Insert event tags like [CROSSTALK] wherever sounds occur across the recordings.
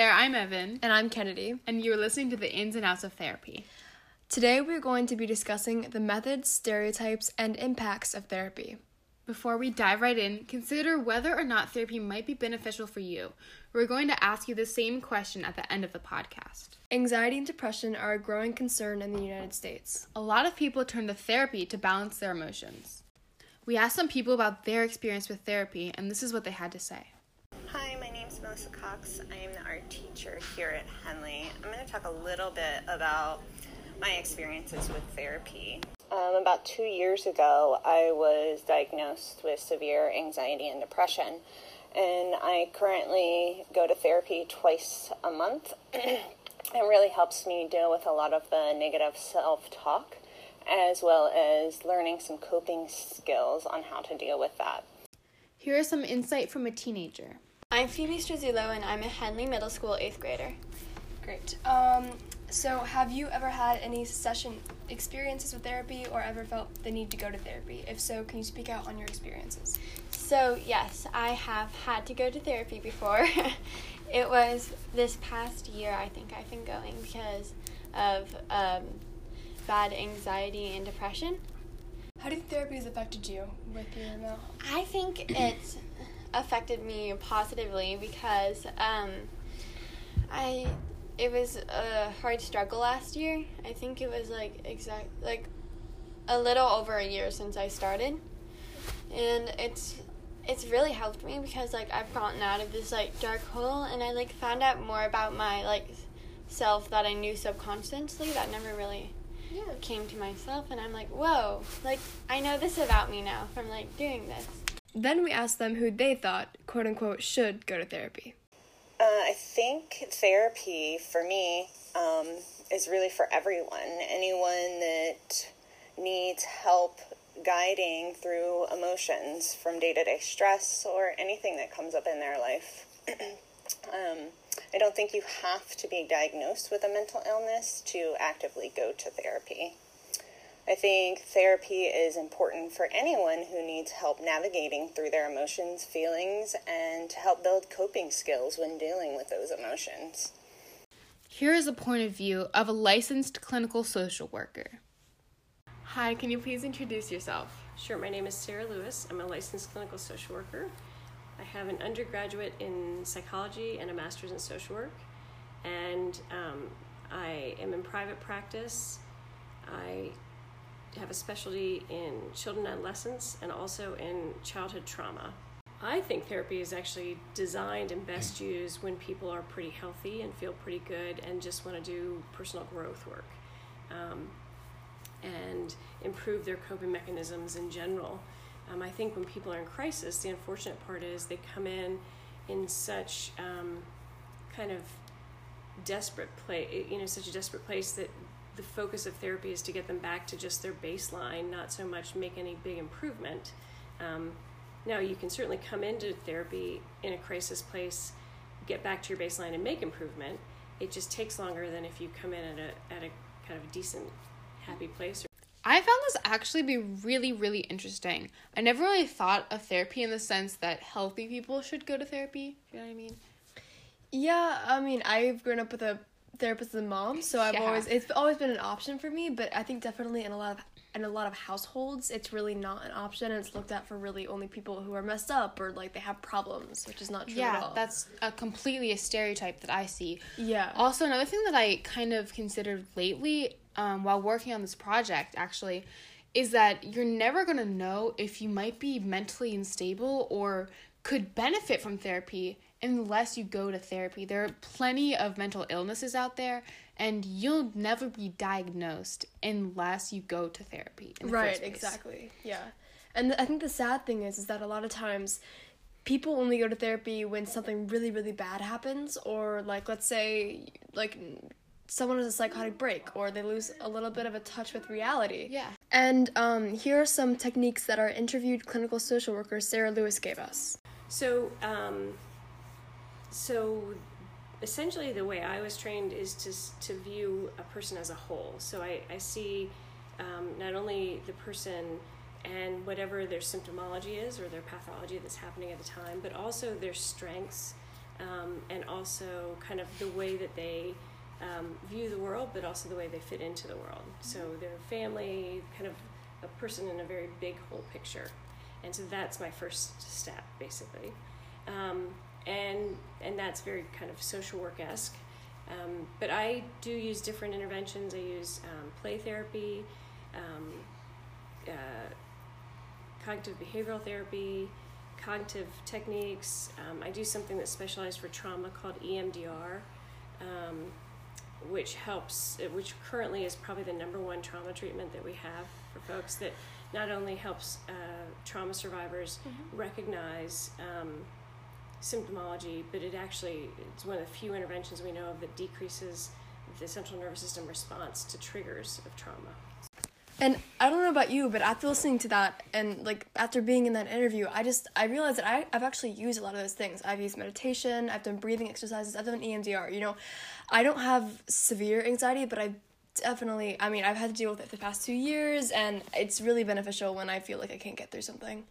there, I'm Eavan. And I'm Kennedy. And you're listening to the ins and outs of therapy. Today we're going to be discussing the methods, stereotypes, and impacts of therapy. Before we dive right in, consider whether or not therapy might be beneficial for you. We're going to ask you the same question at the end of the podcast. Anxiety and depression are a growing concern in the United States. A lot of people turn to therapy to balance their emotions. We asked some people about their experience with therapy, and this is what they had to say. Hi, my name is Melissa Cox. I am the art teacher here at Henley. I'm going to talk a little bit about my experiences with therapy. Um, about two years ago, I was diagnosed with severe anxiety and depression, and I currently go to therapy twice a month. [CLEARS THROAT] it really helps me deal with a lot of the negative self talk as well as learning some coping skills on how to deal with that. Here is some insight from a teenager. I'm Phoebe Strazullo, and I'm a Henley Middle School eighth grader. Great. Um, so, have you ever had any session experiences with therapy or ever felt the need to go to therapy? If so, can you speak out on your experiences? So, yes, I have had to go to therapy before. [LAUGHS] it was this past year, I think I've been going because of um, bad anxiety and depression. How do you think therapy has affected you with your mental health? I think it's affected me positively because um, I it was a hard struggle last year. I think it was like exact like a little over a year since I started, and it's it's really helped me because like I've gotten out of this like dark hole and I like found out more about my like self that I knew subconsciously that never really yeah. came to myself and I'm like whoa like I know this about me now from like doing this. Then we asked them who they thought, quote unquote, should go to therapy. Uh, I think therapy for me um, is really for everyone. Anyone that needs help guiding through emotions from day to day stress or anything that comes up in their life. [CLEARS THROAT] um, I don't think you have to be diagnosed with a mental illness to actively go to therapy. I think therapy is important for anyone who needs help navigating through their emotions, feelings, and to help build coping skills when dealing with those emotions. Here is a point of view of a licensed clinical social worker. Hi, can you please introduce yourself? Sure, my name is Sarah Lewis. I'm a licensed clinical social worker. I have an undergraduate in psychology and a master's in social work, and um, I am in private practice. I have a specialty in children and adolescents and also in childhood trauma. I think therapy is actually designed and best used when people are pretty healthy and feel pretty good and just want to do personal growth work um, and improve their coping mechanisms in general. Um, I think when people are in crisis, the unfortunate part is they come in in such um, kind of desperate place, you know, such a desperate place that the focus of therapy is to get them back to just their baseline, not so much make any big improvement. Um, now, you can certainly come into therapy in a crisis place, get back to your baseline, and make improvement. It just takes longer than if you come in at a, at a kind of a decent, happy place. I found this actually be really, really interesting. I never really thought of therapy in the sense that healthy people should go to therapy. You know what I mean? Yeah, I mean, I've grown up with a therapist as a mom, so I've yeah. always it's always been an option for me. But I think definitely in a lot of in a lot of households, it's really not an option, and it's looked at for really only people who are messed up or like they have problems, which is not true. At all. Yeah, that's a completely a stereotype that I see. Yeah. Also, another thing that I kind of considered lately, um, while working on this project, actually, is that you're never gonna know if you might be mentally unstable or could benefit from therapy unless you go to therapy. There are plenty of mental illnesses out there, and you'll never be diagnosed unless you go to therapy. right, exactly. Yeah. And I think the sad thing is, is that a lot of times people only go to therapy when something really, really bad happens, or like, let's say, like, someone has a psychotic break or they lose a little bit of a touch with reality. Yeah. And um, here are some techniques that our interviewed clinical social worker Sarah Lewis gave us. So, um, so essentially the way I was trained is to, to view a person as a whole. So I, I see um, not only the person and whatever their symptomology is or their pathology that's happening at the time, but also their strengths, um, and also kind of the way that they um, view the world, but also the way they fit into the world. So their family, kind of a person in a very big whole picture, and so that's my first step basically, um, and that's very kind of social work esque. Um, but I do use different interventions. I use um, play therapy, um, uh, cognitive behavioral therapy, cognitive techniques. Um, I do something that's specialized for trauma called EMDR, um, which helps, which currently is probably the number one trauma treatment that we have for folks that not only helps uh, trauma survivors recognize um, symptomology, but it actually it's one of the few interventions we know of that decreases the central nervous system response to triggers of trauma. And I don't know about you, but after listening to that and like after being in that interview, I just I realized that I, I've actually used a lot of those things. I've used meditation, I've done breathing exercises, I've done EMDR. You know, I don't have severe anxiety, but I definitely I mean I've had to deal with it the past two years, and it's really beneficial when I feel like I can't get through something.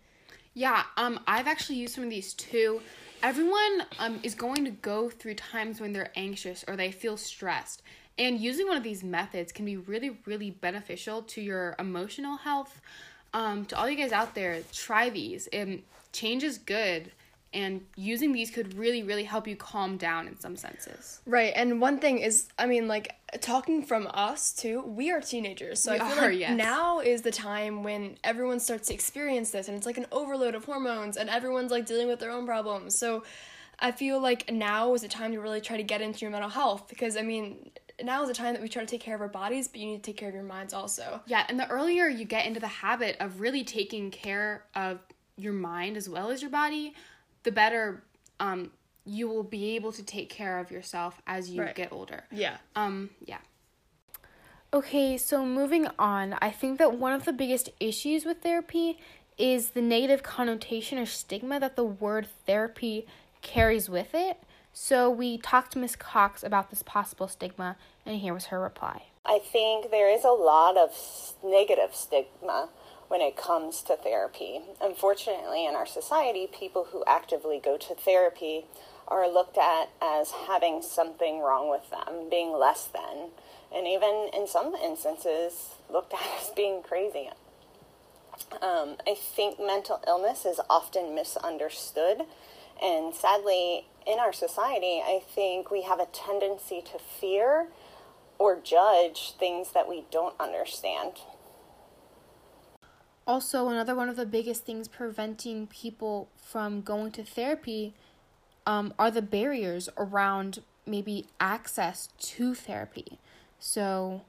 Yeah, um, I've actually used some of these too. Everyone um, is going to go through times when they're anxious or they feel stressed. And using one of these methods can be really, really beneficial to your emotional health. Um, to all you guys out there, try these. And change is good. And using these could really, really help you calm down in some senses. Right, and one thing is, I mean, like talking from us too, we are teenagers, so We I feel are, like yes. now is the time when everyone starts to experience this, and it's like an overload of hormones, and everyone's like dealing with their own problems. So, I feel like now is the time to really try to get into your mental health because I mean, now is the time that we try to take care of our bodies, but you need to take care of your minds also. Yeah, and the earlier you get into the habit of really taking care of your mind as well as your body, the better um, you will be able to take care of yourself as you Right. get older. Yeah. Um, yeah. Okay, so moving on, I think that one of the biggest issues with therapy is the negative connotation or stigma that the word therapy carries with it. So we talked to Miss Cox about this possible stigma, and here was her reply. I think there is a lot of negative stigma when it comes to therapy. Unfortunately, in our society, people who actively go to therapy are looked at as having something wrong with them, being less than, and even in some instances, looked [LAUGHS] at as being crazy. Um, I think mental illness is often misunderstood, and sadly, in our society, I think we have a tendency to fear or judge things that we don't understand. Also, another one of the biggest things preventing people from going to therapy um, are the barriers around maybe access to therapy. So,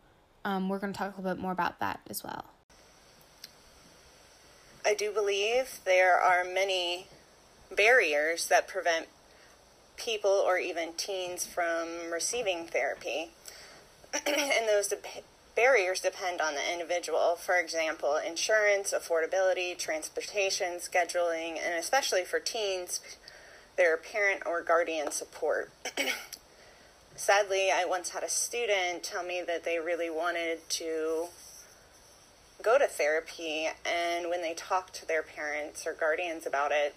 um, we're going to talk a little bit more about that as well. I do believe there are many barriers that prevent people or even teens from receiving therapy. [CLEARS THROAT] and those barriers depend on the individual. For example, insurance, affordability, transportation, scheduling, and especially for teens, their parent or guardian support. [CLEARS THROAT] Sadly, I once had a student tell me that they really wanted to go to therapy, and when they talked to their parents or guardians about it,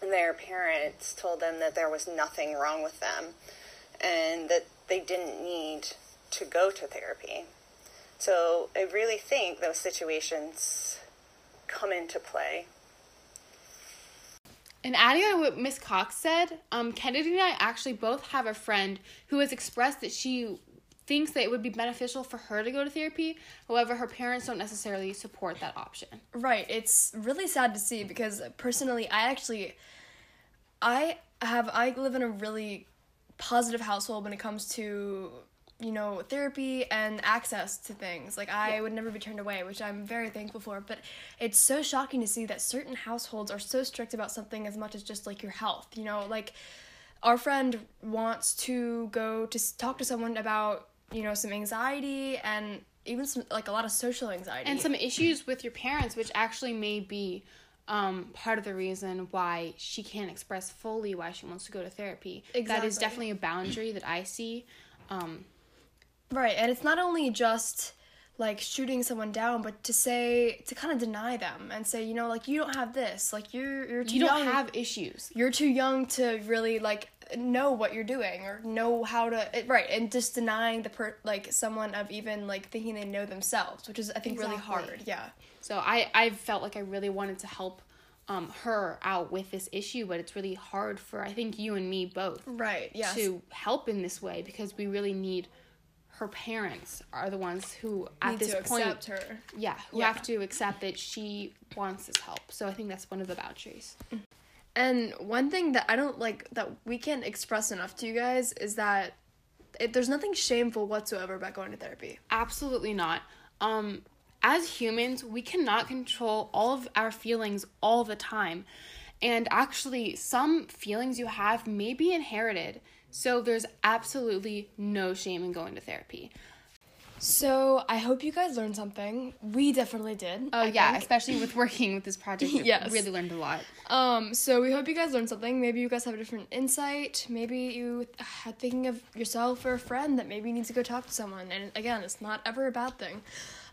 their parents told them that there was nothing wrong with them and that they didn't need to go to therapy. So I really think those situations come into play. And adding on what Miss Cox said, um, Kennedy and I actually both have a friend who has expressed that she thinks that it would be beneficial for her to go to therapy. However, her parents don't necessarily support that option. Right. It's really sad to see because personally, I actually, I have, I live in a really positive household when it comes to, you know, therapy and access to things. Like, I would never be turned away, which I'm very thankful for. But it's so shocking to see that certain households are so strict about something as much as just like your health. You know, like, our friend wants to go to talk to someone about, you know, some anxiety and even some, like, a lot of social anxiety. And some issues with your parents, which actually may be um, part of the reason why she can't express fully why she wants to go to therapy. That Exactly. is definitely a boundary that I see. Um, Right, and it's not only just like shooting someone down, but to say to kind of deny them and say, you know, like you don't have this, like you're you're too you don't young. have issues. you're too young to really like know what you're doing or know how to it, right and just denying the per like someone of even like thinking they know themselves which is i think really hard yeah So I I felt like I really wanted to help um her out with this issue, but it's really hard for I think you and me both right yeah to help in this way because we really need her parents are the ones who at need this to point accept her yeah who Yeah. have to accept that she wants this help. So I think that's one of the boundaries. And one thing that I don't like that we can't express enough to you guys is that it, there's nothing shameful whatsoever about going to therapy. Absolutely not. Um, as humans, we cannot control all of our feelings all the time. And actually, some feelings you have may be inherited. So there's absolutely no shame in going to therapy. So I hope you guys learned something. We definitely did. Oh, I yeah, think. especially with working with this project. [LAUGHS] I Yes. Really learned a lot. Um, so we hope you guys learned something. Maybe you guys have a different insight. Maybe you are thinking of yourself or a friend that maybe needs to go talk to someone. And again, it's not ever a bad thing.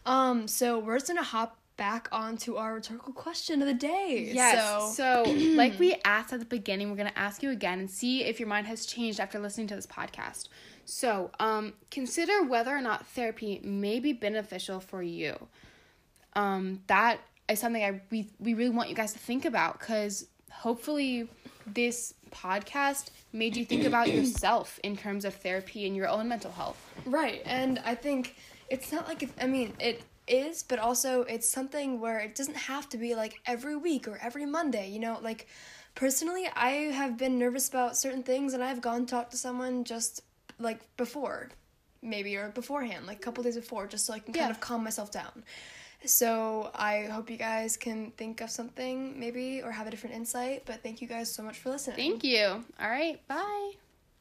Um, so we're just gonna hop back onto our rhetorical question of the day. Yes. So, So, [CLEARS THROAT] like we asked at the beginning, we're going to ask you again and see if your mind has changed after listening to this podcast. So, um, consider whether or not therapy may be beneficial for you. Um, that is something I we we really want you guys to think about because hopefully this podcast made you think about [CLEARS THROAT] yourself in terms of therapy and your own mental health. Right, and I think it's not like I mean it is, but also it's something where it doesn't have to be like every week or every Monday. You know, like personally, I have been nervous about certain things, and I've gone talk to someone just like before, maybe or beforehand, like a couple days before, just so I can kind of calm myself down. So I hope you guys can think of something maybe or have a different insight. But thank you guys so much for listening. Thank you. All right. Bye.